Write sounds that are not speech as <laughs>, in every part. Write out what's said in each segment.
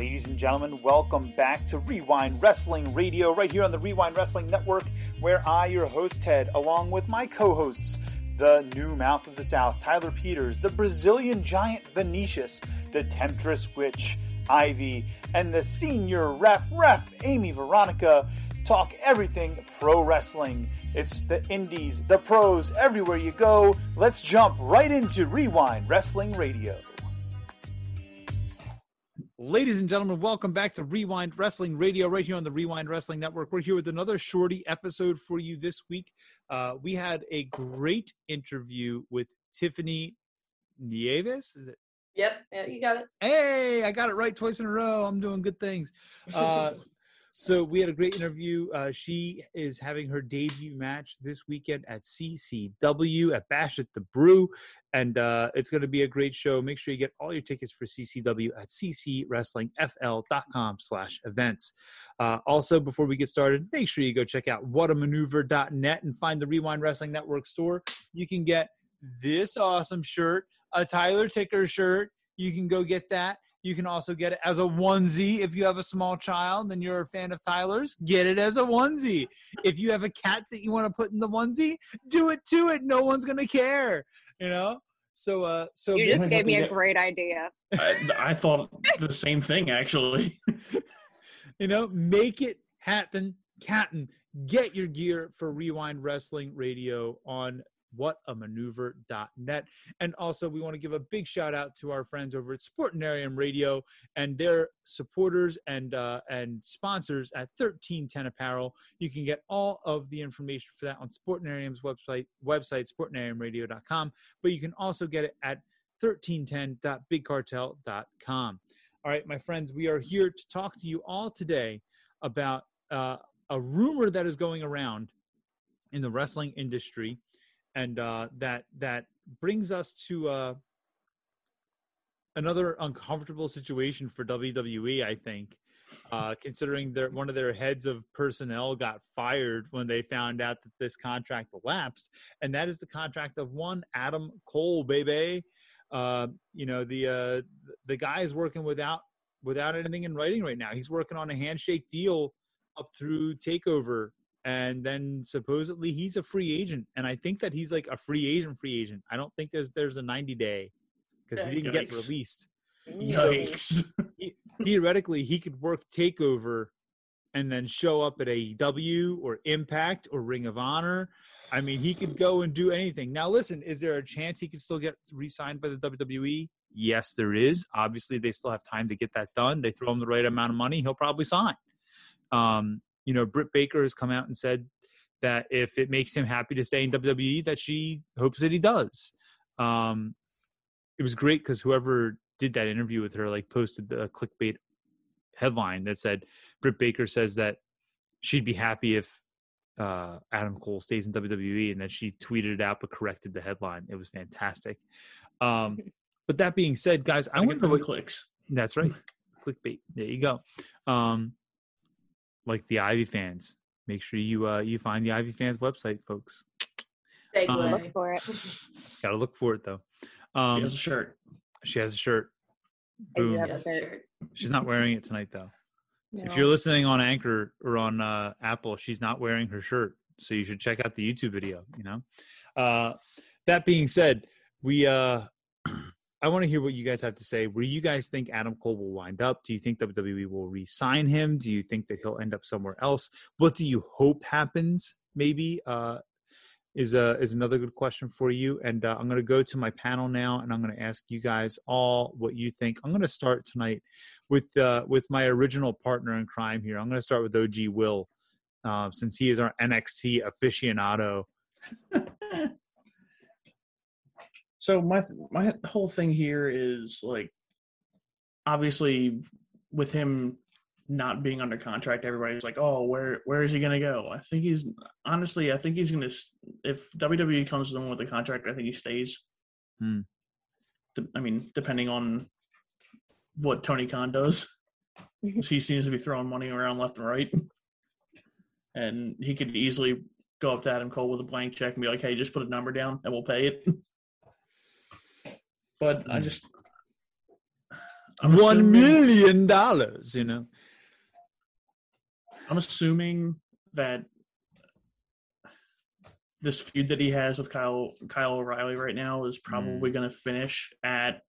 Ladies and gentlemen, welcome back to Wre-Wind Wrestling Radio, right here on the Wre-Wind Wrestling Network, where I, your host Ted, along with my co hosts, the new mouth of the South, Tyler Peters, the Brazilian giant Vinicius, the temptress witch, Ivy, and the senior ref, ref, Amy Veronica, talk everything pro wrestling. It's the indies, the pros, everywhere you go. Let's jump right into Wre-Wind Wrestling Radio. Ladies and gentlemen, welcome back to Wre-Wind Wrestling Radio right here on the Wre-Wind Wrestling Network. We're here with another shorty episode for you this week. Uh, we had a great interview with Tiffany Nieves. Is it? Yep, yeah, you got it. Hey, I got it right twice in a row. I'm doing good things. Uh, <laughs> so we had a great interview. Uh, she is having her debut match this weekend at CCW at Bash at the Brew, and uh, it's going to be a great show. Make sure you get all your tickets for CCW at ccwrestlingfl.com/events. Uh, also, before we get started, make sure you go check out whatamaneuver.net and find the Wre-Wind Wrestling Network store. You can get this awesome shirt, a Tyler Ticker shirt. You can go get that. You can also get it as a onesie if you have a small child and you're a fan of Tyler's. Get it as a onesie. If you have a cat that you want to put in the onesie, do it to it. No one's gonna care. You know. So, uh, so you just gave me a great idea. I, I thought the same thing actually. <laughs> you know, make it happen, Captain. Get your gear for Wre-Wind Wrestling Radio on whatamaneuver.net. And also, we want to give a big shout out to our friends over at Sportinarium Radio and their supporters and uh, and sponsors at 1310 Apparel. You can get all of the information for that on Sportinarium's website, website sportinariumradio.com, but you can also get it at 1310.bigcartel.com. All right, my friends, we are here to talk to you all today about uh, a rumor that is going around in the wrestling industry and uh, that that brings us to uh, another uncomfortable situation for WWE. I think, uh, considering their one of their heads of personnel got fired when they found out that this contract elapsed, and that is the contract of one Adam Cole, baby. Uh, you know the uh, the guy is working without without anything in writing right now. He's working on a handshake deal up through Takeover and then supposedly he's a free agent and i think that he's like a free agent free agent i don't think there's there's a 90 day because he didn't get released Yikes. he, theoretically he could work takeover and then show up at AEW or Impact or Ring of Honor. I mean, he could go and do anything. Now, listen, is there a chance he could still get re-signed by the WWE? Yes, there is. Obviously, they still have time to get that done. They throw him the right amount of money, he'll probably sign. Um, you know, Britt Baker has come out and said that if it makes him happy to stay in WWE, that she hopes that he does. Um, it was great because whoever did that interview with her like posted the clickbait headline that said Britt Baker says that she'd be happy if uh, Adam Cole stays in WWE, and then she tweeted it out but corrected the headline. It was fantastic. Um, but that being said, guys, I, I to the clicks. That's right, clickbait. There you go. Um, like the Ivy fans. Make sure you uh, you find the Ivy fans website, folks. Segue. Um, Look for it. <laughs> Gotta look for it though. He Um, has a shirt. she has a shirt. Boom. have a shirt. shirt. She's not wearing it tonight though. No. If you're listening on Anchor or on uh, Apple, she's not wearing her shirt, so you should check out the YouTube video. You know. Uh, that being said, we uh, I want to hear what you guys have to say. Where you guys think Adam Cole will wind up? Do you think WWE will re-sign him? Do you think that he'll end up somewhere else? What do you hope happens? Maybe uh, is a is another good question for you. And uh, I'm going to go to my panel now, and I'm going to ask you guys all what you think. I'm going to start tonight with uh, with my original partner in crime here. I'm going to start with OG Will, uh, since he is our NXT aficionado. <laughs> So my my whole thing here is like, obviously, with him not being under contract, everybody's like, "Oh, where where is he gonna go?" I think he's honestly, I think he's gonna. If WWE comes to him with a contract, I think he stays. Hmm. I mean, depending on what Tony Khan does, 'Cause he seems to be throwing money around left and right, and he could easily go up to Adam Cole with a blank check and be like, "Hey, just put a number down and we'll pay it." <laughs> But I Hmm. just, I'm One assuming- million dollars, you know. I'm assuming that this feud that he has with Kyle Kyle O'Reilly right now is probably going to finish at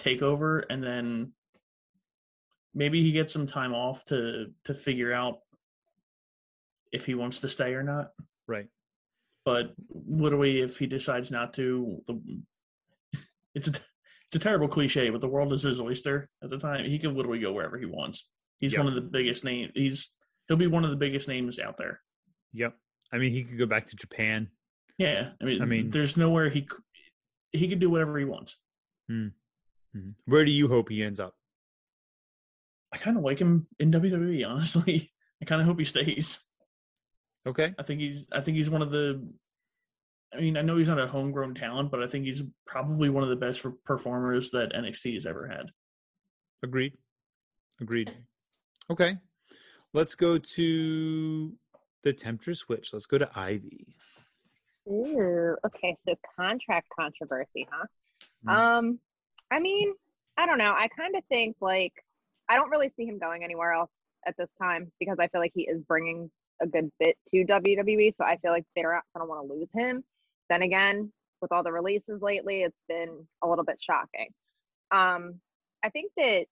Takeover, and then maybe he gets some time off to to figure out if he wants to stay or not. Right. But literally, if he decides not to, the, it's a it's a terrible cliche, but the world is his oyster. At the time, he can literally go wherever he wants. He's Yep. one of the biggest name. He's he'll be one of the biggest names out there. Yep. I mean, he could go back to Japan. Yeah, I mean, I mean- there's nowhere he he can do whatever he wants. Mhm. Where do you hope he ends up? I kind of like him in WWE. Honestly, <laughs> I kind of hope he stays. Okay. I think he's I think he's one of the. I mean, I know he's not a homegrown talent, but I think he's probably one of the best performers that NXT has ever had. Agreed. Agreed. Okay. Let's go to the temptress witch. Let's go to Ivy. Ooh, okay, so contract controversy, huh? Mm. Um, I mean, I don't know. I kind of think like I don't really see him going anywhere else at this time because I feel like he is bringing a good bit to WWE. So I feel like they're not gonna want to lose him. Then again, with all the releases lately, it's been a little bit shocking. Um, I think that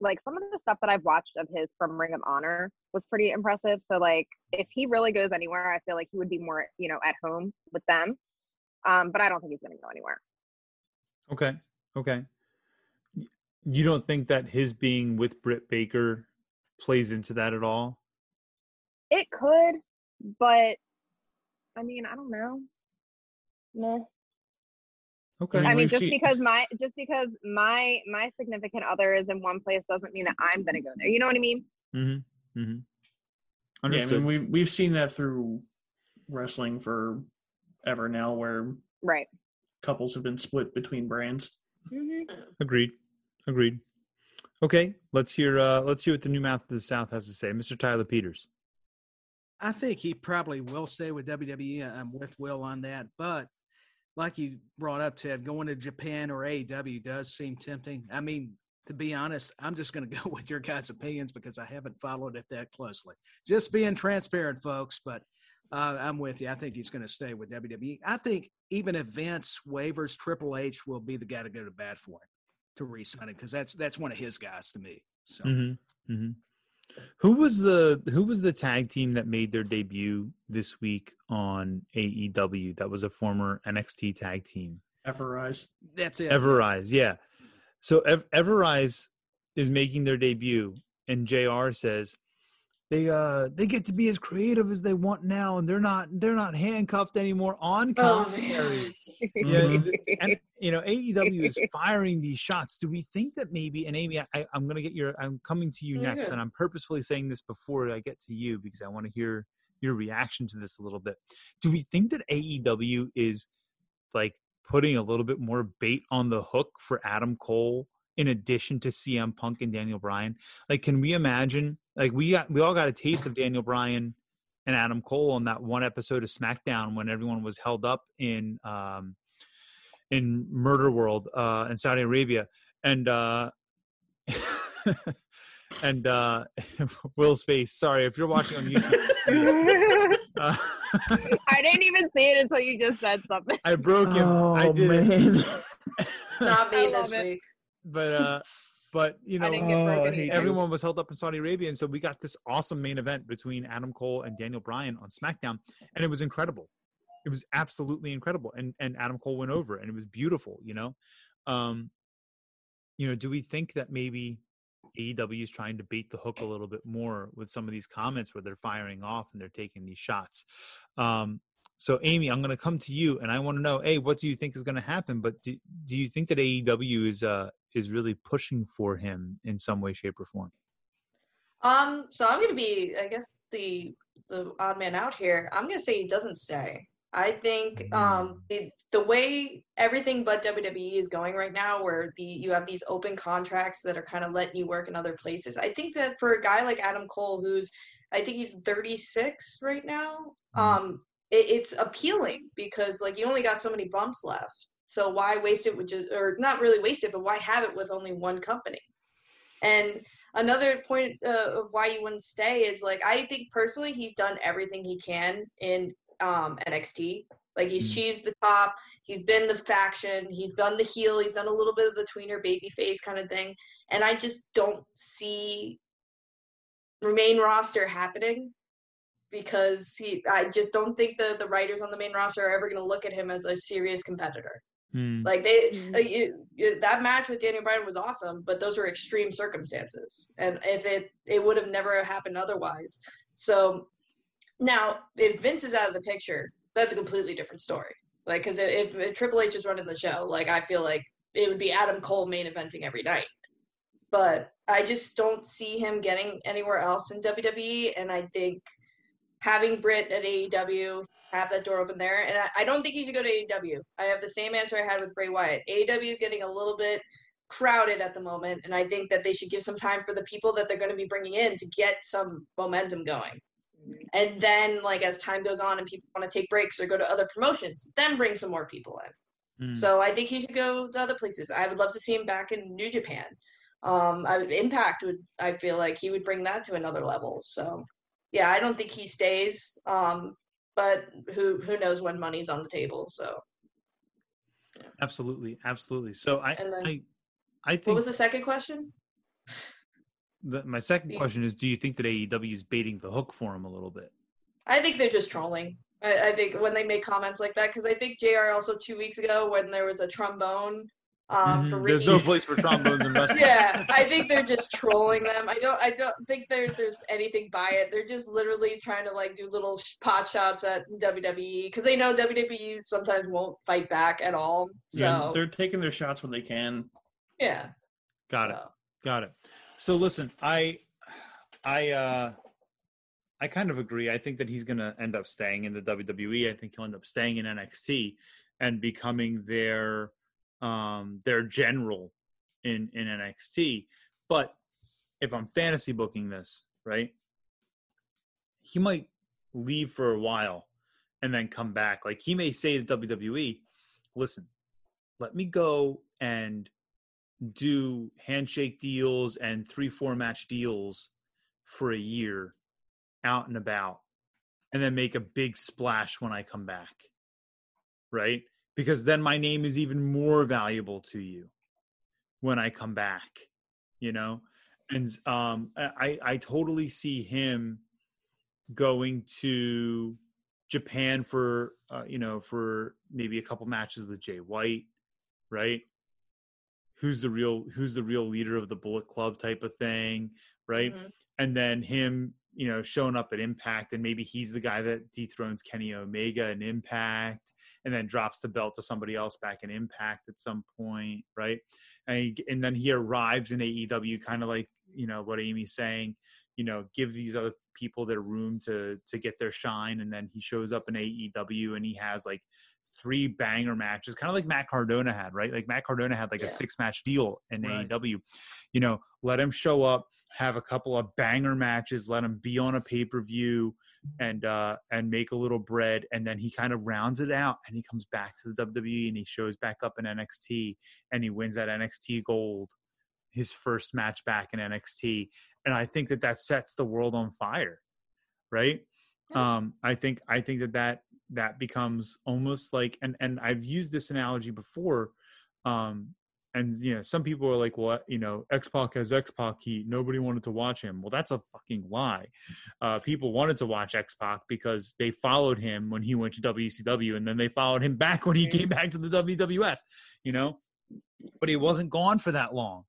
like some of the stuff that I've watched of his from Ring of Honor was pretty impressive. So like if he really goes anywhere, I feel like he would be more, you know, at home with them. Um, but I don't think he's gonna go anywhere. Okay. Okay. You don't think that his being with Britt Baker plays into that at all? It could, but I mean, I don't know. Meh. Okay. I I mean, just seen- because my just because my my significant other is in one place doesn't mean that I'm gonna go there. You know what I mean? Mm-hmm. Mm-hmm. Yeah, I mean, we we've seen that through wrestling for ever now, where Right. couples have been split between brands. hmm Agreed. Agreed. Okay. Let's hear. Uh, let's hear what the new mouth of the South has to say, Mr. Tyler Peters. I think he probably will stay with WWE. I'm with Will on that. But like you brought up, Ted, going to Japan or AEW does seem tempting. I mean, to be honest, I'm just going <laughs> to go with your guys' opinions because I haven't followed it that closely. Just being transparent, folks. But uh, I'm with you. I think he's going to stay with WWE. I think even if Vince waivers, Triple H will be the guy to go to bat for him to re-sign him because that's that's one of his guys to me. So Mm-hmm. Mm-hmm. Who was the Who was the tag team that made their debut this week on AEW? That was a former NXT tag team. Everrise. that's it. Everrise, yeah. So Ev- Everrise is making their debut, and Jr. says they uh they get to be as creative as they want now, and they're not they're not handcuffed anymore on Oh, commentary. man. Yeah, and <laughs> you know AEW is firing these shots. Do we think that maybe? And Amy, I, I'm going to get your. I'm coming to you next, and I'm purposefully saying this before I get to you because I want to hear your reaction to this a little bit. Do we think that AEW is like putting a little bit more bait on the hook for Adam Cole in addition to CM Punk and Daniel Bryan? Like, can we imagine? Like, we got we all got a taste of Daniel Bryan and Adam Cole on that one episode of SmackDown when everyone was held up in um, in Murder World uh, in Saudi Arabia, and uh, <laughs> and uh, <laughs> Will's face. Sorry if you're watching on YouTube. <laughs> Uh, I didn't even see it until you just said something. I broke him. Oh, I did, it. man. Not I me love this it. Week. but uh, <laughs> but you know, I didn't get Oh, I broken hate either. everyone was held up in Saudi Arabia, and so we got this awesome main event between Adam Cole and Daniel Bryan on SmackDown, and it was incredible. It was absolutely incredible, and and Adam Cole went over, and it was beautiful. You know, um, you know, do we think that maybe AEW is trying to bait the hook a little bit more with some of these comments where they're firing off and they're taking these shots? Um, so, Amy, I'm going to come to you, and I want to know, hey, what do you think is going to happen? But do, do you think that AEW is uh is really pushing for him in some way, shape, or form? Um, so I'm gonna be, I guess, the the odd man out here. I'm gonna say he doesn't stay. I think Mm. um the the way everything but WWE is going right now, where the you have these open contracts that are kind of letting you work in other places. I think that for a guy like Adam Cole, who's I think he's 36 right now, Mhm. um, it, it's appealing because like you only got so many bumps left. So why waste it with just, or not really waste it, but why have it with only one company? And another point uh, of why you wouldn't stay is like I think personally he's done everything he can in um, NXT. Like he's Mm. achieved the top. He's been the faction. He's done the heel. He's done a little bit of the tweener baby face kind of thing. And I just don't see main roster happening because he. I just don't think the the writers on the main roster are ever going to look at him as a serious competitor. Hmm. Like they, like, you- you- that match with Daniel Bryan was awesome, but those were extreme circumstances, and if it it would have never happened otherwise. So now, if Vince is out of the picture, that's a completely different story. Like, because if, if Triple H is running the show, like I feel like it would be Adam Cole main eventing every night. But I just don't see him getting anywhere else in WWE, and I think having Britt at AEW have that door open there. And I, I don't think he should go to AEW. I have the same answer I had with Bray Wyatt. AEW is getting a little bit crowded at the moment, and I think that they should give some time for the people that they're going to be bringing in to get some momentum going. And then, like as time goes on and people want to take breaks or go to other promotions, then bring some more people in. Hmm. So I think he should go to other places. I would love to see him back in New Japan. Um, I would, Impact would. I feel like he would bring that to another level. So, yeah, I don't think he stays. Um, but who who knows when money's on the table? So, Absolutely, absolutely. So I, And then- I, I think what was the second question? that my second the- question is: Do you think that AEW is baiting the hook for him a little bit? I think they're just trolling. I, I think when they make comments like that, because I think Jr. also two weeks ago when there was a trombone um, for Mhm. Ricky. There's no place for trombones in <laughs> wrestling. yeah, I think they're just trolling them. I don't. I don't think there, there's anything by it. They're just literally trying to like do little pot shots at WWE because they know WWE sometimes won't fight back at all. So Yeah, they're taking their shots when they can. Yeah. Got it. so. Got it. So listen, I I uh I kind of agree. I think that he's going to end up staying in the WWE. I think he'll end up staying in NXT and becoming their um their general in in NXT. But if I'm fantasy booking this, right? He might leave for a while and then come back. Like he may say to WWE, "Listen, let me go and do handshake deals and three four match deals for a year out and about and then make a big splash when I come back. Right? Because then my name is even more valuable to you when I come back, you know? And um I I totally see him going to Japan for uh, you know for maybe a couple matches with Jay White, right? Who's the real who's the real leader of the Bullet Club type of thing, right? Mhm. And then him, you know, showing up at Impact and maybe he's the guy that dethrones Kenny Omega in Impact and then drops the belt to somebody else back in Impact at some point, right? And he, and then he arrives in AEW kind of like, you know, what Amy's saying, you know, give these other people their room to to get their shine and then he shows up in AEW and he has like three banger matches, kind of like Matt Cardona had, right? Like Matt Cardona had like Yeah. a six match deal in Right. AEW. You know, let him show up, have a couple of banger matches, let him be on a pay per view, and uh and make a little bread, and then he kind of rounds it out, and he comes back to the WWE and he shows back up in NXT, and he wins that NXT gold, his first match back in NXT, and I think that that sets the world on fire, right? Yeah. Um, I think I think that that that becomes almost like and and I've used this analogy before um and you know some people are like well you know X-Pac has X-Pac heat. Nobody wanted to watch him. Well that's a fucking lie. Uh people wanted to watch X-Pac because they followed him when he went to WCW and then they followed him back when he came back to the WWF you know? But he wasn't gone for that long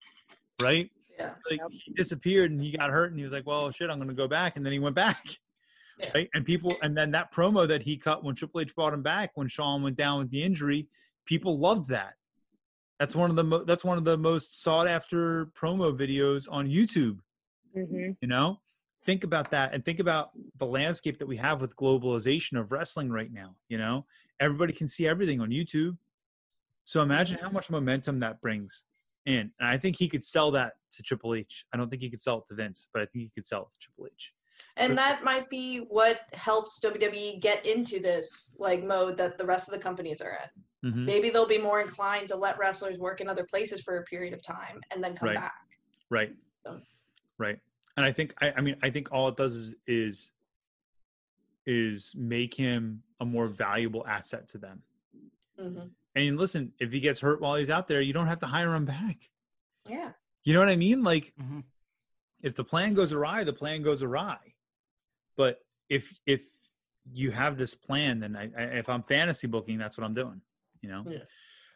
right? Yeah. like he disappeared and he got hurt and he was like well shit I'm going to go back and then he went back Yeah. right? And people, and then that promo that he cut when Triple H brought him back when Shawn went down with the injury, people loved that. That's one of the mo- that's one of the most sought after promo videos on YouTube. hmm You know, think about that and think about the landscape that we have with globalization of wrestling right now. You know, everybody can see everything on YouTube. So imagine how much momentum that brings in. And I think he could sell that to Triple H. I don't think he could sell it to Vince, but I think he could sell it to Triple H. And that might be what helps WWE get into this like mode that the rest of the companies are in. Mhm. Maybe they'll be more inclined to let wrestlers work in other places for a period of time and then come Right. back. Right. Right. And I think I, I mean I think all it does is is is make him a more valuable asset to them. hmm And listen, if he gets hurt while he's out there, you don't have to hire him back. Yeah. You know what I mean? Like Mhm. if the plan goes awry, the plan goes awry. But if if you have this plan, then I, I if I'm fantasy booking, that's what I'm doing. You know. Yeah.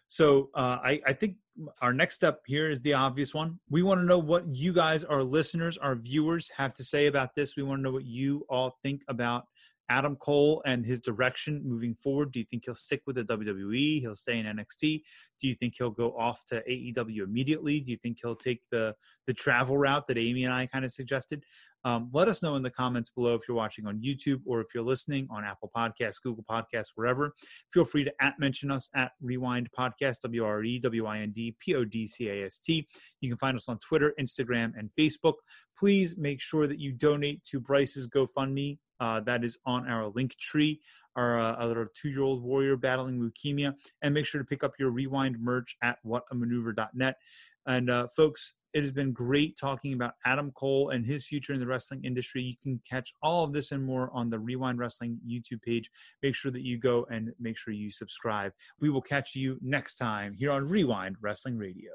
So uh, I I think our next step here is the obvious one. We want to know what you guys, our listeners, our viewers, have to say about this. We want to know what you all think about Adam Cole and his direction moving forward. Do you think he'll stick with the WWE? He'll stay in NXT? Do you think he'll go off to AEW immediately? Do you think he'll take the the travel route that Amy and I kind of suggested? Um, let us know in the comments below if you're watching on YouTube or if you're listening on Apple Podcasts, Google Podcasts, wherever. Feel free to at mention us at Rewind Podcast, W R E W I N D P O D C A S T. You can find us on Twitter, Instagram, and Facebook. Please make sure that you donate to Bryce's GoFundMe. Uh, that is on our LinkTree. Our, uh, our little two-year-old warrior battling leukemia, and make sure to pick up your Wre-Wind merch at whatamaneuver.net. And uh, folks, it has been great talking about Adam Cole and his future in the wrestling industry. You can catch all of this and more on the Wre-Wind Wrestling YouTube page. Make sure that you go and make sure you subscribe. We will catch you next time here on Wre-Wind Wrestling Radio.